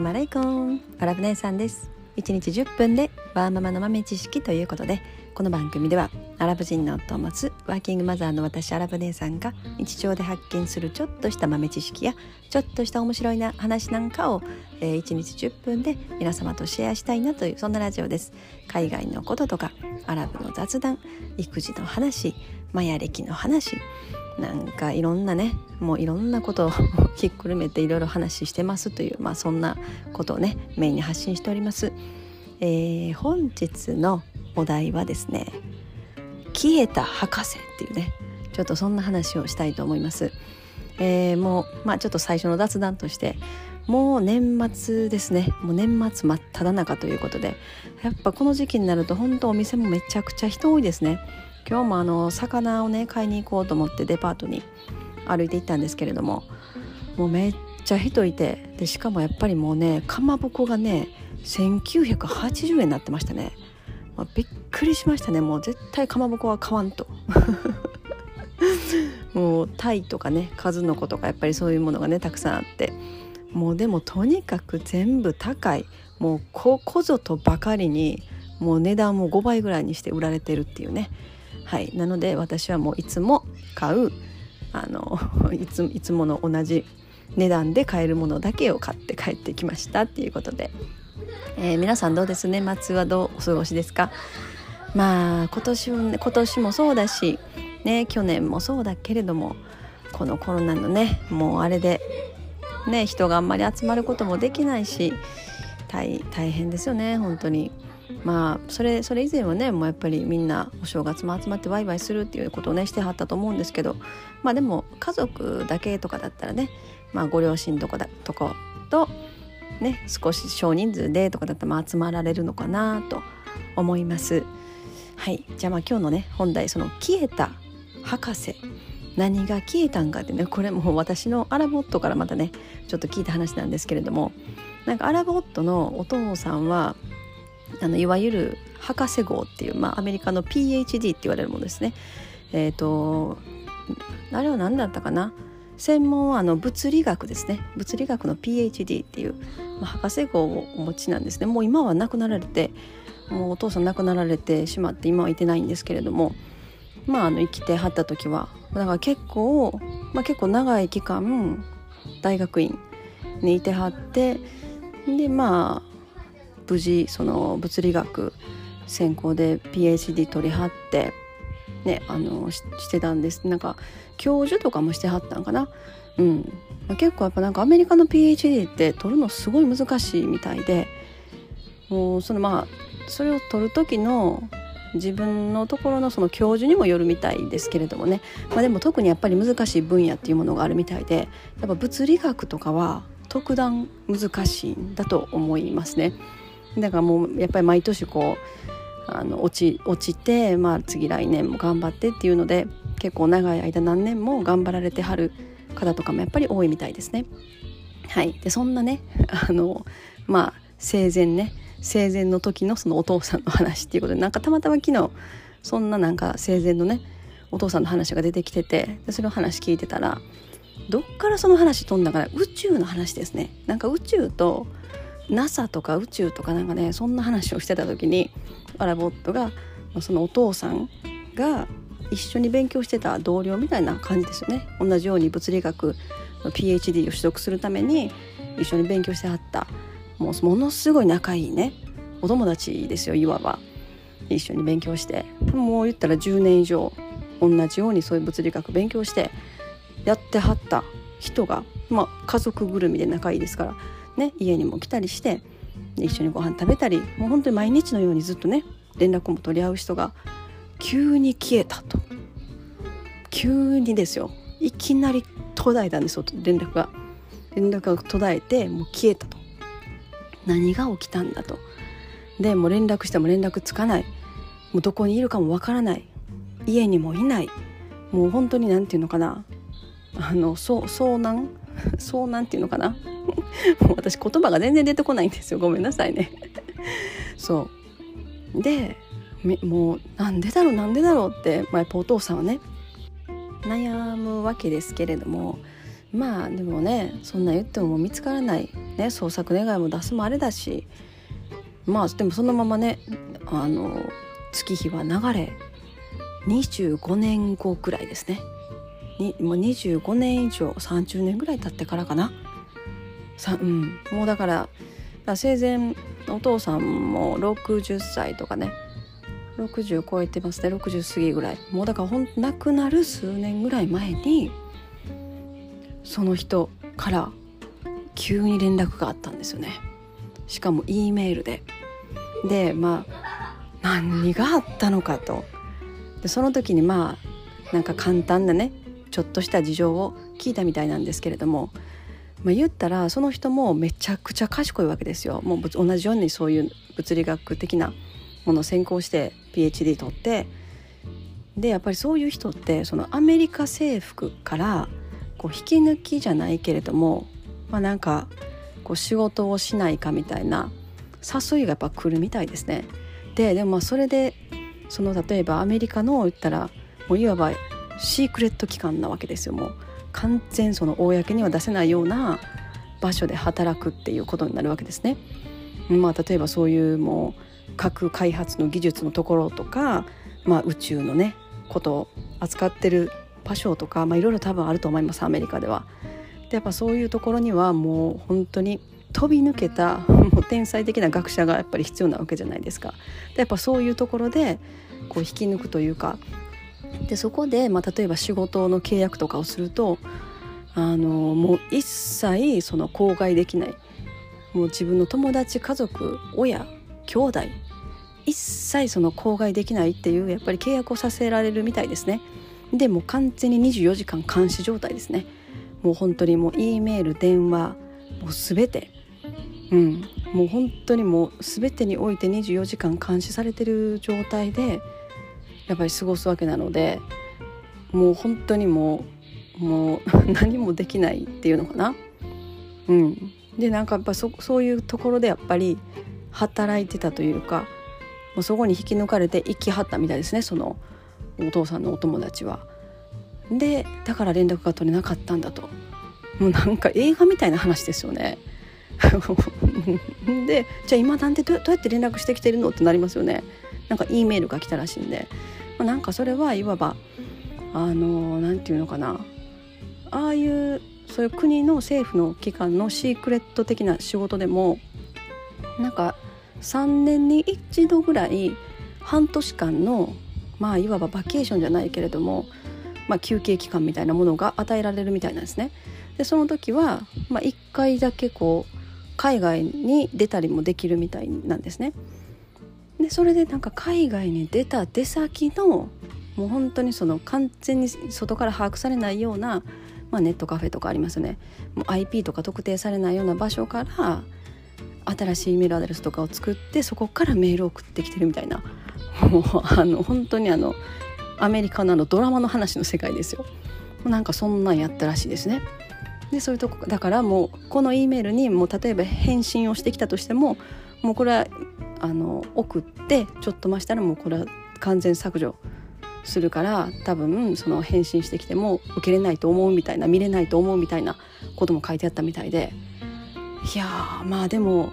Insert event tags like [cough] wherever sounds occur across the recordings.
ラマレイコンアラブ姉さんです。1日10分でワーママの豆知識ということでこの番組ではアラブ人の夫を持つワーキングマザーの私アラブ姉さんが日常で発見するちょっとした豆知識やちょっとした面白いな話なんかを、えー、1日10分で皆様とシェアしたいなというそんなラジオです。海外のこととかアラブの雑談育児の話マヤ歴の話なんかいろんなねもういろんなことを [laughs] ひっくるめていろいろ話してますという、まあ、そんなことをねメインに発信しております。えー、本日のお題はですね「消えた博士」っていうねちょっとそんな話をしたいと思います。えー、もう、まあ、ちょっと最初の雑談としてもう年末ですねもう年末真っ只中ということでやっぱこの時期になると本当お店もめちゃくちゃ人多いですね。今日もあの魚をね買いに行こうと思ってデパートに歩いて行ったんですけれどももうめっちゃ人いてでしかもやっぱりもうねかまぼこがね1980円になってましたね、まあ、びっくりしましたね。もう絶対かまぼこは買わんと。[laughs] もうタイとかね数の子とかやっぱりそういうものがねたくさんあって。もうでもとにかく全部高い。もうここぞとばかりにもう値段も5倍ぐらいにして売られてるっていうね。はい。なので私はもういつも買うあの [laughs] いついつもの同じ値段で買えるものだけを買って帰ってきましたっていうことで、えー、皆さんどうです年末はどうお過ごしですか？まあ今年も、今年もそうだしね去年もそうだけれどもこのコロナのねもうあれでね人があんまり集まることもできないし大変ですよね本当に。まあそれそれ以前はねもうやっぱりみんなお正月も集まってワイワイするっていうことをねしてはったと思うんですけどまあでも家族だけとかだったらね、まあ、ご両親とかだとことね少し少人数でとかだったらまあ集まられるのかなと思います。はいじゃあまあ今日のね本題その消えた博士何が消えたんかってねこれも私のアラボットからまたねちょっと聞いた話なんですけれどもなんかアラボットのお父さんはあのいわゆる博士号っていう、まあ、アメリカの PhD って言われるものですね。えっ、ー、とあれは何だったかな？専門はあの物理学ですね。物理学の PhD っていう、まあ、博士号をお持ちなんですね。もう今は亡くなられてもうお父さん亡くなられてしまって今はいてないんですけれどもまああの生きてはった時はだから結構、まあ、結構長い期間大学院にいてはってでまあ無事その物理学専攻で PhD 取りはってねあのしてたんです。なんか教授とかもしてはったんかな。うん、まあ、結構やっぱなんかアメリカの PhD って取るのすごい難しいみたいでもうそのまあそれを取る時の自分のところのその教授にもよるみたいですけれどもね、まあ、でも特にやっぱり難しい分野っていうものがあるみたいでやっぱ物理学とかは特段難しいんだと思いますね。だからもうやっぱり毎年こうあの落ち落ちて、まあ、次来年も頑張ってっていうので結構長い間何年も頑張られてはる方とかもやっぱり多いみたいですね。はい、でそんなね [laughs] あのまあ生前ね生前の時のそのお父さんの話っていうことでなんかたまたま昨日そんななんか生前のねお父さんの話が出てきててでその話聞いてたらどっからその話飛んだかな宇宙の話ですねなんか宇宙と NASA とか宇宙とかなんかねそんな話をしてた時にアラボットがそのお父さんが一緒に勉強してた同僚みたいな感じですよね。同じように物理学の PhD を取得するために一緒に勉強してはった。もうものすごい仲いいね。お友達ですよいわば。一緒に勉強して。もう言ったら10年以上同じようにそういう物理学勉強してやってはった人が、まあ、家族ぐるみで仲いいですからね、家にも来たりして一緒にご飯食べたりもう本当に毎日のようにずっとね連絡も取り合う人が急に消えたと。急にですよ。いきなり途絶えたんですよ連絡が。連絡が途絶えてもう消えたと。何が起きたんだと。でもう連絡しても連絡つかない。もうどこにいるかもわからない。家にもいない。もう本当に何て言うのかな。あのそう遭難？[laughs] 遭難っていうのかな。も [laughs] う私言葉が全然出てこないんですよ。ごめんなさいね。そう。でもうなんでだろうなんでだろうって、まあ、やっぱお父さんはね悩むわけですけれどもまあでもねそんな言っても見つからない、ね、捜索願いも出すもあれだしまあでもそのままねあの月日は流れ25年後くらいですね。にもう25年以上30年ぐらい経ってからかな。さ、うん、もうだから生前お父さんも60歳とかね。60超えてますね。60過ぎぐらい。もうだからほん亡くなる数年ぐらい前にその人から急に連絡があったんですよね。しかも E メールで。でまあ何があったのかと。でその時にまあなんか簡単なねちょっとした事情を聞いたみたいなんですけれども、まあ、言ったらその人もめちゃくちゃ賢いわけですよ。もう同じようにそういう物理学的なものを専攻して PhD 取って。でやっぱりそういう人ってそのアメリカ政府からこう引き抜きじゃないけれどもまあなんかこう仕事をしないかみたいな誘いがやっぱ来るみたいですね。ででもまあそれでその例えばアメリカの言ったらもういわばシークレット機関なわけですよもう。完全その公には出せないような場所で働くっていうことになるわけですね。まあ、例えばそういうもう核開発の技術のところとか、まあ、宇宙のねことを扱ってる場所とか、まあ、いろいろ多分あると思いますアメリカでは。でやっぱそういうところにはもう本当に飛び抜けたもう天才的な学者がやっぱり必要なわけじゃないですか。でやっぱそういうところでこう引き抜くというかでそこで、まあ、例えば仕事の契約とかをするとあのもう一切その口外できない。もう自分の友達家族親兄弟一切その口外できないっていうやっぱり契約をさせられるみたいですね。でも完全に24時間監視状態ですね。もう本当にもう E メール電話もう全て。うん。もう本当にもう全てにおいて24時間監視されてる状態でやっぱり過ごすわけなのでもう本当にもうもう [laughs] 何もできないっていうのかな。うん、でなんかやっぱそそういうところでやっぱり働いてたというかもうそこに引き抜かれて生きはったみたいですねそのお父さんのお友達は。でだから連絡が取れなかったんだともうなんか映画みたいな話ですよね。[laughs] でじゃあ今なんでどうやって連絡してきてるのってなりますよね。なんか E メールが来たらしいんでまあ、なんかそれはいわばあの何て言うのかなああいうそういう国の政府の機関のシークレット的な仕事でもなんか3年に1度ぐらい半年間のまあいわばバケーションじゃないけれども、まあ、休憩期間みたいなものが与えられるみたいなんですね。でその時は、まあ、1回だけこう海外に出たりもできるみたいなんですね。それでなんか海外に出た出先のもう本当にその完全に外から把握されないような、まあ、ネットカフェとかありますよね。もう IP とか特定されないような場所から新しいメールアドレスとかを作ってそこからメールを送ってきてるみたいな。もうあの本当にあのアメリカのあのドラマの話の世界ですよ。なんかそんなんやったらしいですね。でそういうとこだからもうこの E メールにもう例えば返信をしてきたとしてももうこれはあの送ってちょっと増したらもうこれは完全削除するから多分その返信してきても受けれないと思うみたいな見れないと思うみたいなことも書いてあったみたいでいやまあでも、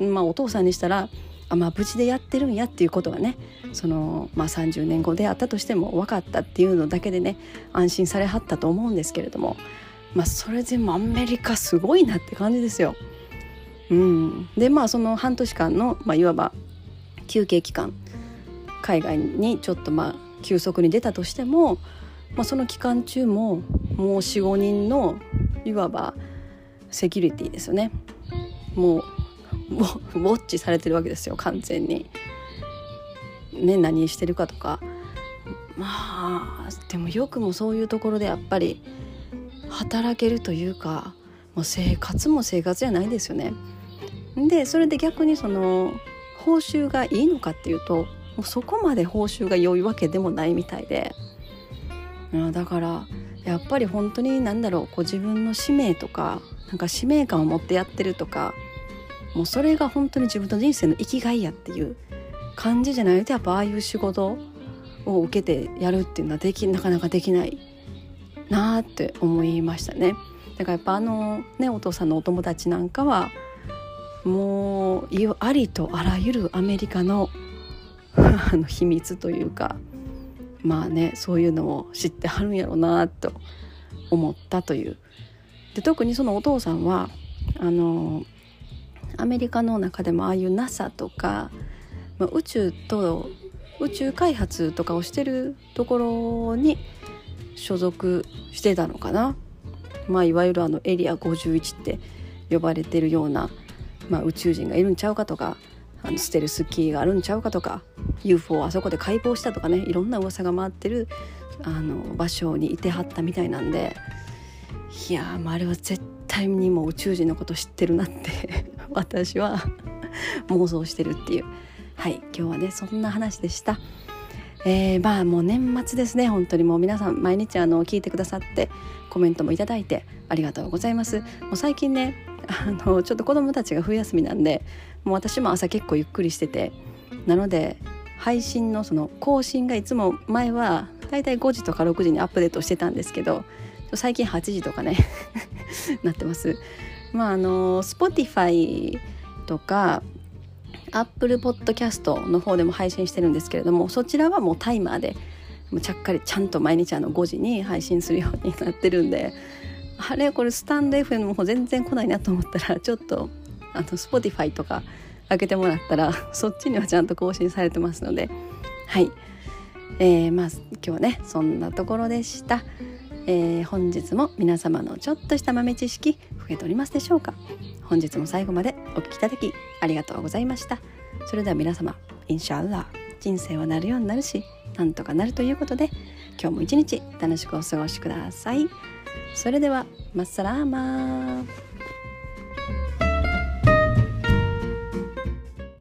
まあ、お父さんにしたらあまあ無事でやってるんやっていうことがねその、まあ、30年後であったとしても分かったっていうのだけでね安心されはったと思うんですけれども、まあ、それでもアメリカすごいなって感じですよ。うん、でまあその半年間の、まあ、いわば休憩期間海外にちょっとまあ休息に出たとしても、まあ、その期間中ももう45人のいわばセキュリティですよねもうウォッチされてるわけですよ完全に。ね何してるかとかまあでもよくもそういうところでやっぱり働けるというかもう生活も生活じゃないですよね。でそれで逆にその報酬がいいのかっていうともうそこまで報酬が良いわけでもないみたいでだからやっぱり本当に何だろうこう自分の使命とかなんか使命感を持ってやってるとかもうそれが本当に自分の人生の生きがいやっていう感じじゃないとやっぱああいう仕事を受けてやるっていうのはできなかなかできないなーって思いましたね。だからやっぱあのねお父さんのお友達なんかはもうありとあらゆるアメリカの [laughs] 秘密というかまあねそういうのを知ってはるんやろうなと思ったという。で特にそのお父さんはあのアメリカの中でもああいう NASA とか、まあ、宇宙と宇宙開発とかをしてるところに所属してたのかな、まあ、いわゆるあのエリア51って呼ばれてるような、まあ、宇宙人がいるんちゃうかとかあのステルスキーがあるんちゃうかとか UFO をあそこで解剖したとかねいろんな噂が回ってるあの場所にいてはったみたいなんでいや、あ、れは絶対にも宇宙人のこと知ってるなって [laughs] 私は妄想してるっていうはい今日はねそんな話でした。えー、まあもう年末ですね本当にもう皆さん毎日あの聞いてくださってコメントもいただいてありがとうございます。もう最近ねあのちょっと子供たちが冬休みなんでもう私も朝結構ゆっくりしててなので配信のその更新がいつも前はだいたい5時とか6時にアップデートしてたんですけど最近8時とかね [laughs] なってます。まああの Spotify とか Apple Podcast の方でも配信してるんですけれどもそちらはもうタイマーでちゃっかりちゃんと毎日あの5時に配信するようになってるんであれこれスタンド FM の方全然来ないなと思ったらちょっとあの Spotify とか開けてもらったらそっちにはちゃんと更新されてますのではい、えー、まあ今日はねそんなところでした。えー、本日も皆様のちょっとした豆知識増えておりますでしょうか？本日も最後までお聞きいただきありがとうございました。それでは皆様インシャアラ人生はなるようになるしなんとかなるということで今日も一日楽しくお過ごしください。それではマッサラーマー。